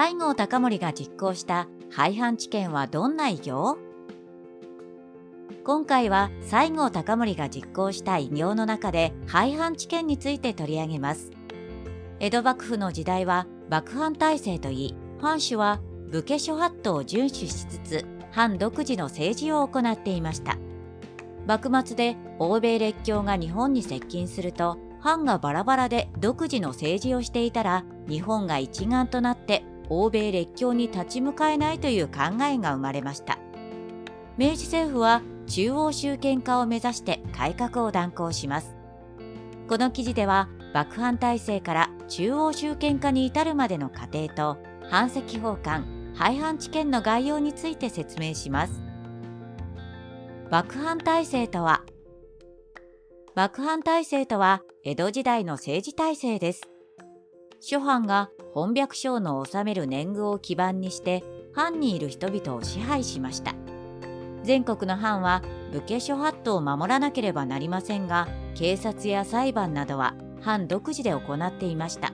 西郷隆盛が実行した廃藩置県はどんな偉業？今回は西郷隆盛が実行した偉業の中で廃藩置県について取り上げます。江戸幕府の時代は幕藩体制といい藩主は武家諸法度を遵守しつつ藩独自の政治を行っていました。幕末で欧米列強が日本に接近すると藩がバラバラで独自の政治をしていたら日本が一丸となって欧米列強に立ち向かえないという考えが生まれました。明治政府は中央集権化を目指して改革を断行します。この記事では幕藩体制から中央集権化に至るまでの過程と藩籍奉還廃藩置県の概要について説明します。幕藩体制とは幕藩体制とは江戸時代の政治体制です。諸藩が本百姓の治める年貢を基盤にして藩にいる人々を支配しました。全国の藩は武家諸法度を守らなければなりませんが警察や裁判などは藩独自で行っていました。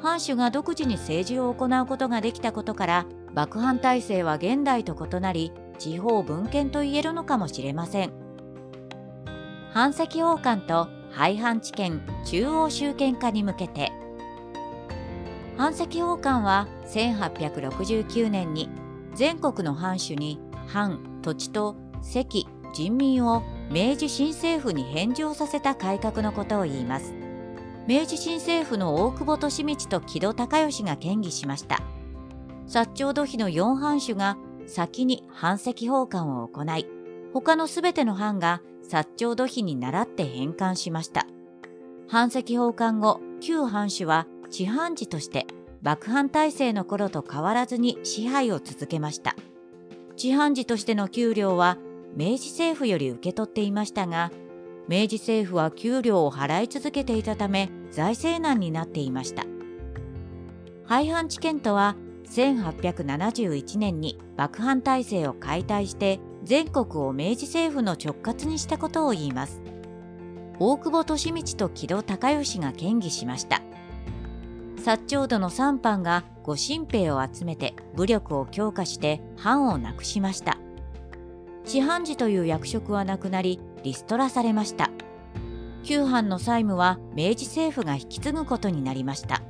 藩主が独自に政治を行うことができたことから幕藩体制は現代と異なり地方分権と言えるのかもしれません。藩籍王冠と廃藩置県中央集権化に向けて藩籍王冠は1869年に全国の藩主に藩土地と籍人民を明治新政府に返上させた改革のことを言います。明治新政府の大久保利通と木戸孝允が建議しました。薩長土肥の4藩主が先に藩籍奉還を行い他のすべての藩が薩長土肥に倣って返還しました。藩籍奉還後旧藩主は地藩寺として幕藩体制の頃と変わらずに支配を続けました。地藩寺としての給料は明治政府より受け取っていましたが明治政府は給料を払い続けていたため財政難になっていました。廃藩置県とは1871年に幕藩体制を解体して全国を明治政府の直轄にしたことを言います。大久保利通と木戸孝允が建議しました。薩長土の三藩が御神兵を集めて武力を強化して藩をなくしました。師範寺という役職はなくなりリストラされました。旧藩の債務は明治政府が引き継ぐことになりました。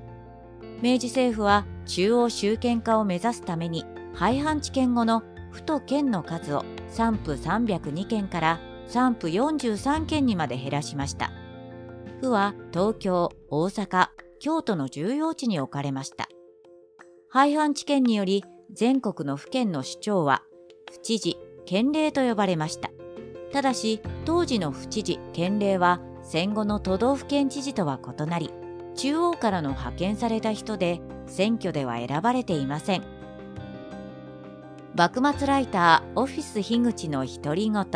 明治政府は中央集権化を目指すために廃藩置県後の府と県の数を3府302県から3府43県にまで減らしました。府は東京大阪京都の重要地に置かれました。廃藩置県により全国の府県の首長は府知事県令と呼ばれました。ただし当時の府知事県令は戦後の都道府県知事とは異なり中央からの派遣された人で選挙では選ばれていません。幕末ライターオフィス樋口の独り言。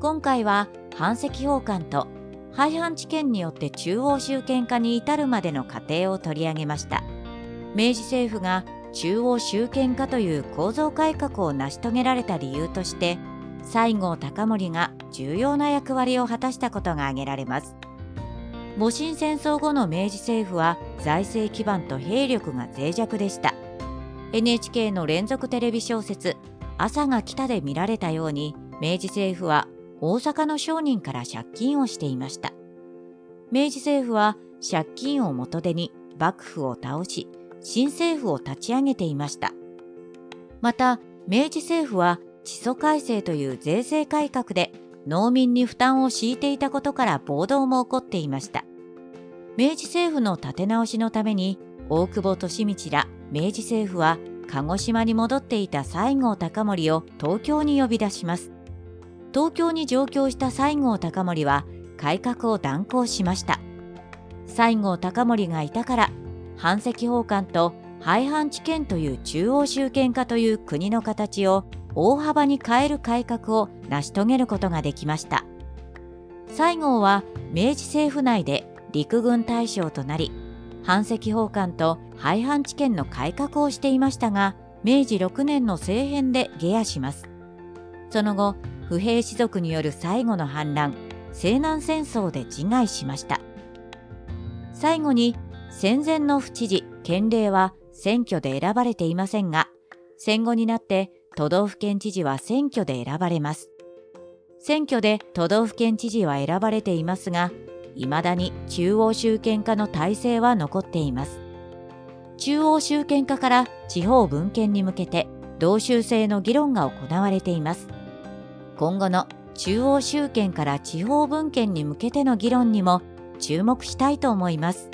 今回は藩籍奉還と廃藩置県によって中央集権化に至るまでの過程を取り上げました。明治政府が中央集権化という構造改革を成し遂げられた理由として西郷隆盛が重要な役割を果たしたことが挙げられます。戊辰戦争後の明治政府は財政基盤と兵力が脆弱でした。NHK の連続テレビ小説「朝が来た」で見られたように明治政府は大阪の商人から借金をしていました。明治政府は借金を元手に幕府を倒し新政府を立ち上げていました。また明治政府は地租改正という税制改革で農民に負担を強いていたことから暴動も起こっていました。明治政府の立て直しのために大久保利通ら明治政府は鹿児島に戻っていた西郷隆盛を東京に呼び出します。東京に上京した西郷隆盛は改革を断行しました。西郷隆盛がいたから藩籍奉還と廃藩置県という中央集権化という国の形を大幅に変える改革を成し遂げることができました。西郷は明治政府内で陸軍大将となり藩籍奉還と廃藩置県の改革をしていましたが明治6年の政変で下野します。その後不平士族による最後の反乱西南戦争で自害しました最後に戦前の府知事、県令は選挙で選ばれていませんが、戦後になって都道府県知事は選挙で選ばれます。選挙で都道府県知事は選ばれていますが、未だに中央集権化の体制は残っています。中央集権化から地方分権に向けて同州制の議論が行われています。今後の中央集権から地方分権に向けての議論にも注目したいと思います。